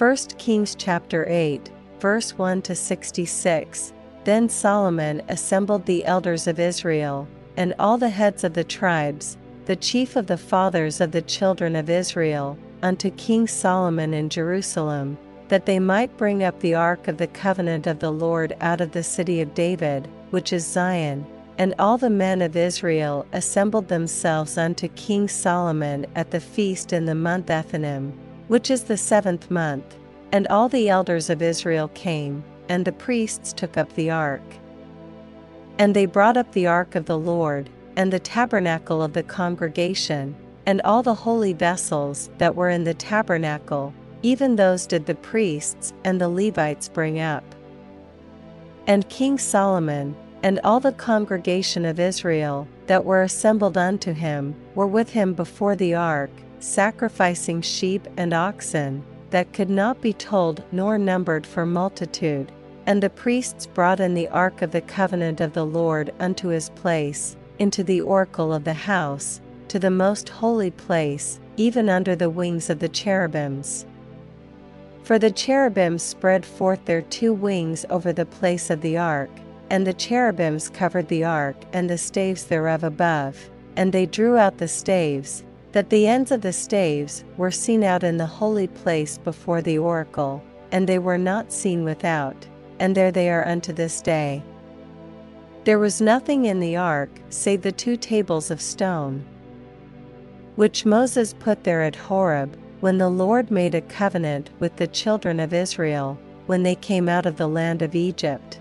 1 Kings chapter 8, verse 1 to 66. Then Solomon assembled the elders of Israel, and all the heads of the tribes, the chief of the fathers of the children of Israel, unto King Solomon in Jerusalem, that they might bring up the ark of the covenant of the Lord out of the city of David, which is Zion. And all the men of Israel assembled themselves unto King Solomon at the feast in the month Ethanim, which is the seventh month. And all the elders of Israel came, and the priests took up the ark. And they brought up the ark of the Lord, and the tabernacle of the congregation, and all the holy vessels that were in the tabernacle, even those did the priests and the Levites bring up. And King Solomon, and all the congregation of Israel, that were assembled unto him, were with him before the ark, sacrificing sheep and oxen, that could not be told nor numbered for multitude. And the priests brought in the ark of the covenant of the Lord unto his place, into the oracle of the house, to the most holy place, even under the wings of the cherubims. For the cherubims spread forth their two wings over the place of the ark, and the cherubims covered the ark and the staves thereof above, and they drew out the staves, that the ends of the staves were seen out in the holy place before the oracle, and they were not seen without, and there they are unto this day. There was nothing in the ark save the two tables of stone, which Moses put there at Horeb, when the Lord made a covenant with the children of Israel, when they came out of the land of Egypt.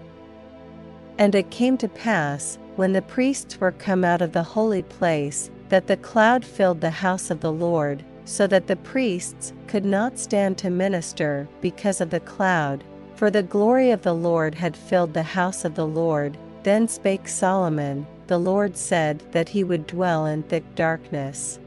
And it came to pass, when the priests were come out of the holy place, that the cloud filled the house of the Lord, so that the priests could not stand to minister because of the cloud, for the glory of the Lord had filled the house of the Lord. Then spake Solomon, the Lord said that he would dwell in thick darkness.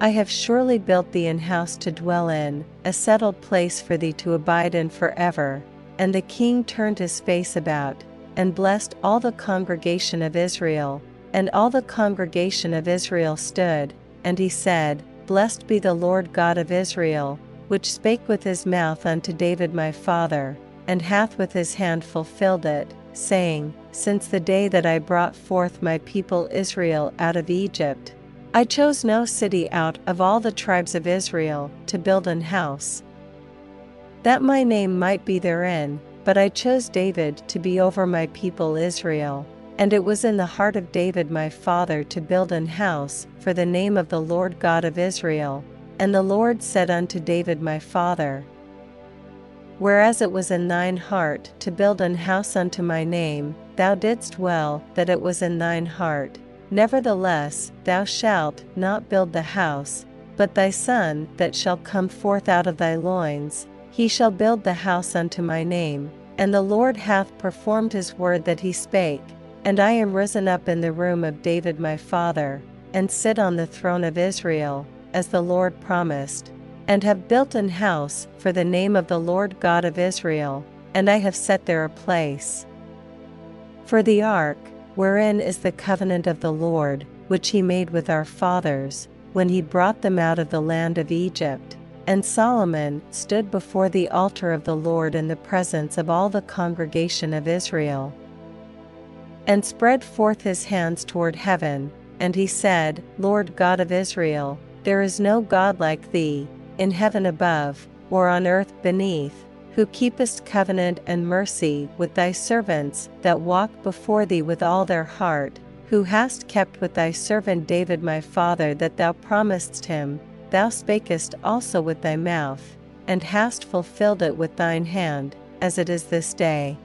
I have surely built thee an house to dwell in, a settled place for thee to abide in forever. And the king turned his face about, and blessed all the congregation of Israel. And all the congregation of Israel stood, and he said, Blessed be the Lord God of Israel, which spake with his mouth unto David my father, and hath with his hand fulfilled it, saying, Since the day that I brought forth my people Israel out of Egypt, I chose no city out of all the tribes of Israel to build an house. That my name might be therein, but I chose David to be over my people Israel. And it was in the heart of David my father to build an house for the name of the Lord God of Israel. And the Lord said unto David my father, Whereas it was in thine heart to build an house unto my name, thou didst well that it was in thine heart Nevertheless, thou shalt not build the house, but thy son that shall come forth out of thy loins, he shall build the house unto my name. And the Lord hath performed his word that he spake, and I am risen up in the room of David my father, and sit on the throne of Israel, as the Lord promised, and have built an house for the name of the Lord God of Israel, and I have set there a place. For the ark, wherein is the covenant of the Lord, which he made with our fathers, when he brought them out of the land of Egypt. And Solomon stood before the altar of the Lord in the presence of all the congregation of Israel, and spread forth his hands toward heaven, and he said, Lord God of Israel, there is no God like thee, in heaven above, or on earth beneath who keepest covenant and mercy with thy servants that walk before thee with all their heart, who hast kept with thy servant David my father that thou promisedst him, thou spakest also with thy mouth, and hast fulfilled it with thine hand, as it is this day.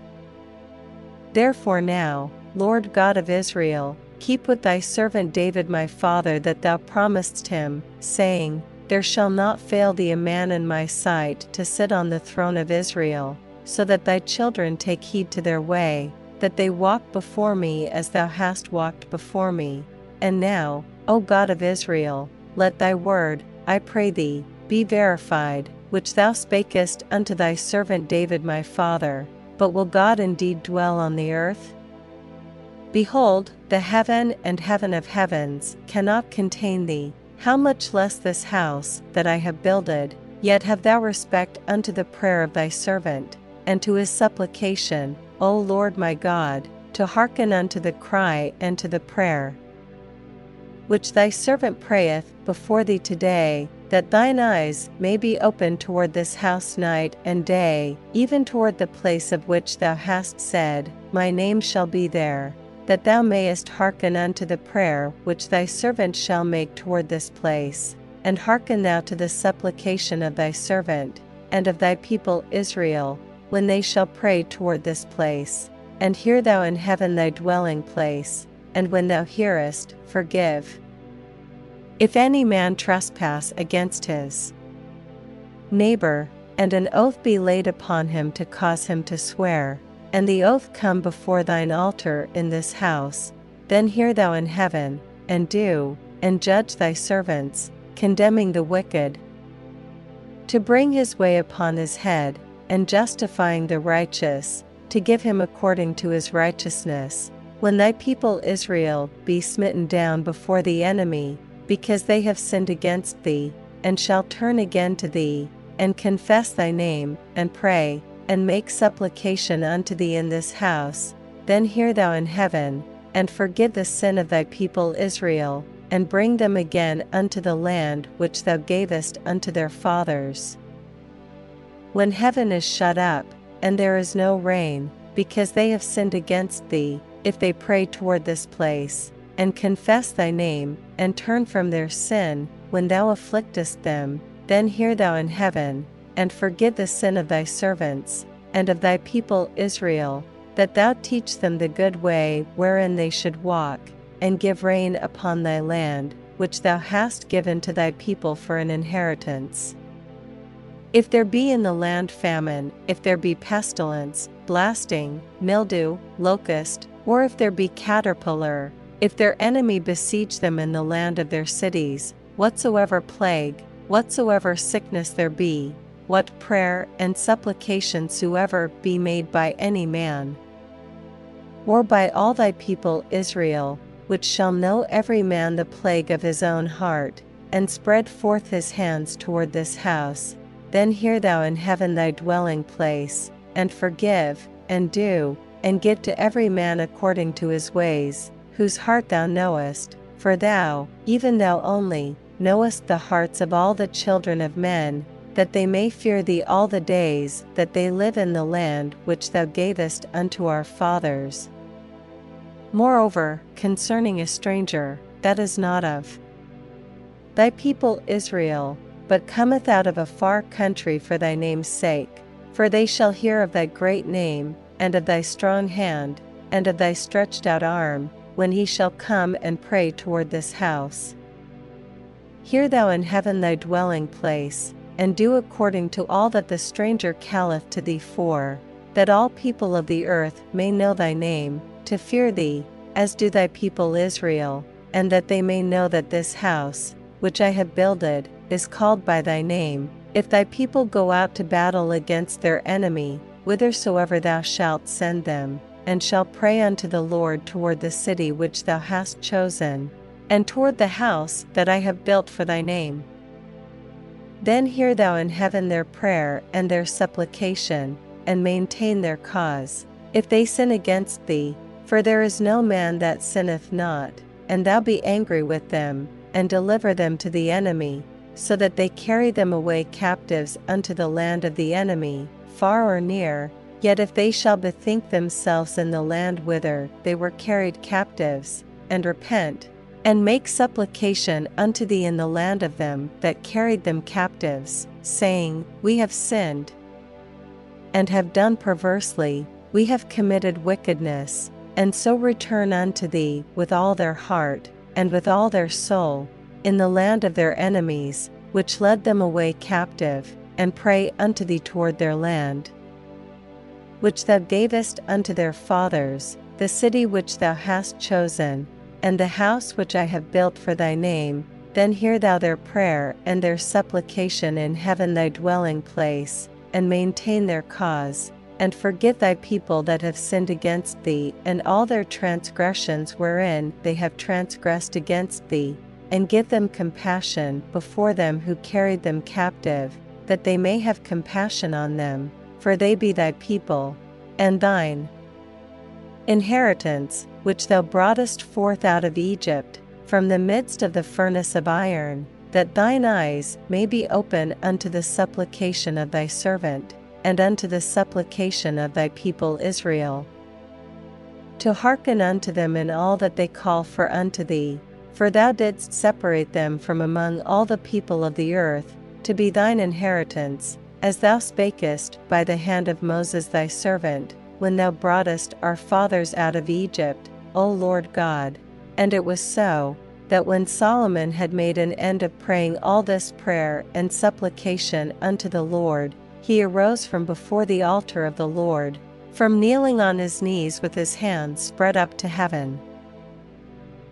Therefore now, Lord God of Israel, keep with thy servant David my father that thou promisedst him, saying, there shall not fail thee a man in my sight to sit on the throne of Israel, so that thy children take heed to their way, that they walk before me as thou hast walked before me. And now, O God of Israel, let thy word, I pray thee, be verified, which thou spakest unto thy servant David my father. But will God indeed dwell on the earth? Behold, the heaven and heaven of heavens cannot contain thee, how much less this house that I have builded, Yet have thou respect unto the prayer of thy servant, and to his supplication, O Lord my God, to hearken unto the cry and to the prayer which thy servant prayeth before thee today, that thine eyes may be open toward this house night and day, even toward the place of which thou hast said, My name shall be there, that thou mayest hearken unto the prayer which thy servant shall make toward this place, and hearken thou to the supplication of thy servant, and of thy people Israel, when they shall pray toward this place, and hear thou in heaven thy dwelling place and when thou hearest, forgive. If any man trespass against his neighbor, and an oath be laid upon him to cause him to swear, and the oath come before thine altar in this house, then hear thou in heaven, and do, and judge thy servants, condemning the wicked, to bring his way upon his head, and justifying the righteous, to give him according to his righteousness, when thy people Israel be smitten down before the enemy, because they have sinned against thee, and shall turn again to thee, and confess thy name, and pray, and make supplication unto thee in this house, then hear thou in heaven, and forgive the sin of thy people Israel, and bring them again unto the land which thou gavest unto their fathers. When heaven is shut up, and there is no rain, because they have sinned against thee, if they pray toward this place, and confess thy name, and turn from their sin, when thou afflictest them, then hear thou in heaven, and forgive the sin of thy servants, and of thy people Israel, that thou teach them the good way wherein they should walk, and give rain upon thy land, which thou hast given to thy people for an inheritance. If there be in the land famine, if there be pestilence, blasting, mildew, locust, or if there be caterpillar, if their enemy besiege them in the land of their cities, whatsoever plague, whatsoever sickness there be, what prayer and supplication soever be made by any man, or by all thy people Israel, which shall know every man the plague of his own heart, and spread forth his hands toward this house, then hear thou in heaven thy dwelling place, and forgive, and do, and give to every man according to his ways, whose heart thou knowest, for thou, even thou only, knowest the hearts of all the children of men, that they may fear thee all the days that they live in the land which thou gavest unto our fathers. Moreover, concerning a stranger, that is not of thy people Israel, but cometh out of a far country for thy name's sake, for they shall hear of thy great name, and of thy strong hand, and of thy stretched out arm, when he shall come and pray toward this house. Hear thou in heaven thy dwelling place, and do according to all that the stranger calleth to thee for, that all people of the earth may know thy name, to fear thee, as do thy people Israel, and that they may know that this house, which I have builded, is called by thy name. If thy people go out to battle against their enemy, whithersoever thou shalt send them, and shall pray unto the Lord toward the city which thou hast chosen, and toward the house that I have built for thy name. Then hear thou in heaven their prayer and their supplication, and maintain their cause, if they sin against thee, for there is no man that sinneth not, and thou be angry with them, and deliver them to the enemy, so that they carry them away captives unto the land of the enemy, far or near, yet if they shall bethink themselves in the land whither they were carried captives, and repent, and make supplication unto thee in the land of them that carried them captives, saying, We have sinned, and have done perversely, we have committed wickedness, and so return unto thee with all their heart, and with all their soul, in the land of their enemies, which led them away captive, and pray unto thee toward their land, which thou gavest unto their fathers, the city which thou hast chosen, and the house which I have built for thy name, then hear thou their prayer and their supplication in heaven thy dwelling place, and maintain their cause, and forgive thy people that have sinned against thee and all their transgressions wherein they have transgressed against thee, and give them compassion before them who carried them captive that they may have compassion on them, for they be thy people, and thine inheritance, which thou broughtest forth out of Egypt, from the midst of the furnace of iron, that thine eyes may be open unto the supplication of thy servant, and unto the supplication of thy people Israel. To hearken unto them in all that they call for unto thee, for thou didst separate them from among all the people of the earth, to be thine inheritance, as thou spakest by the hand of Moses thy servant, when thou broughtest our fathers out of Egypt, O Lord God. And it was so, that when Solomon had made an end of praying all this prayer and supplication unto the Lord, he arose from before the altar of the Lord, from kneeling on his knees with his hands spread up to heaven.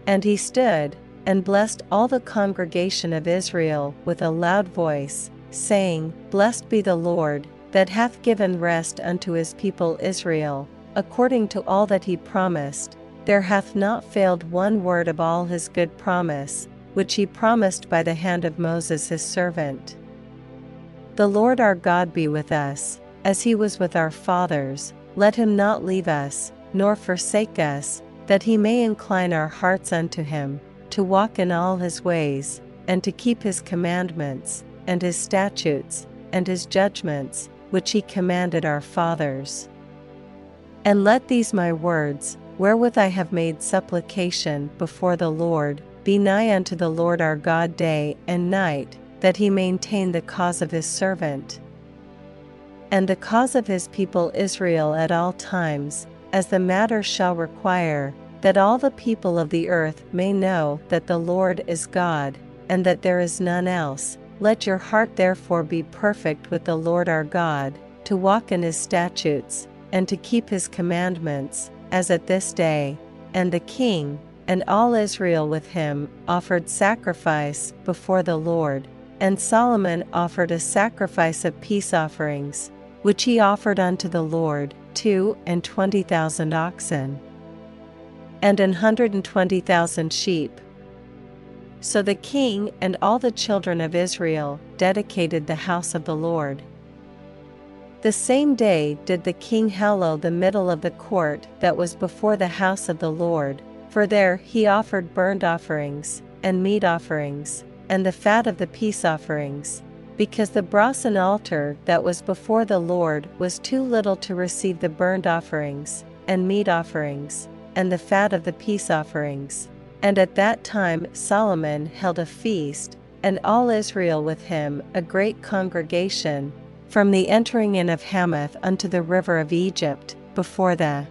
And he stood, and blessed all the congregation of Israel with a loud voice, saying, Blessed be the Lord, that hath given rest unto his people Israel, according to all that he promised, there hath not failed one word of all his good promise, which he promised by the hand of Moses his servant. The Lord our God be with us, as he was with our fathers, let him not leave us, nor forsake us, that he may incline our hearts unto him, to walk in all his ways, and to keep his commandments, and his statutes, and his judgments, which he commanded our fathers. And let these my words, wherewith I have made supplication before the Lord, be nigh unto the Lord our God day and night, that he maintain the cause of his servant. And the cause of his people Israel at all times, as the matter shall require, that all the people of the earth may know that the Lord is God, and that there is none else, let your heart therefore be perfect with the Lord our God, to walk in his statutes, and to keep his commandments, as at this day. And the king, and all Israel with him, offered sacrifice before the Lord. And Solomon offered a sacrifice of peace offerings, which he offered unto the Lord, two and twenty thousand oxen, and an hundred and twenty thousand sheep so the king and all the children of Israel dedicated the house of the Lord. The same day did the king hallow the middle of the court that was before the house of the Lord, for there he offered burnt offerings, and meat offerings, and the fat of the peace offerings, because the brasen altar that was before the Lord was too little to receive the burnt offerings, and meat offerings, and the fat of the peace offerings. And at that time Solomon held a feast, and all Israel with him, a great congregation, from the entering in of Hamath unto the river of Egypt, before the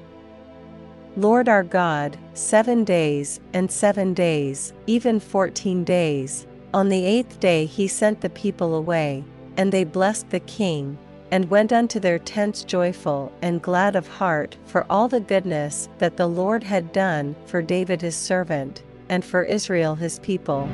Lord our God, seven days, and seven days, even fourteen days. On the eighth day he sent the people away, and they blessed the king, and went unto their tents joyful and glad of heart for all the goodness that the Lord had done for David his servant, and for Israel his people.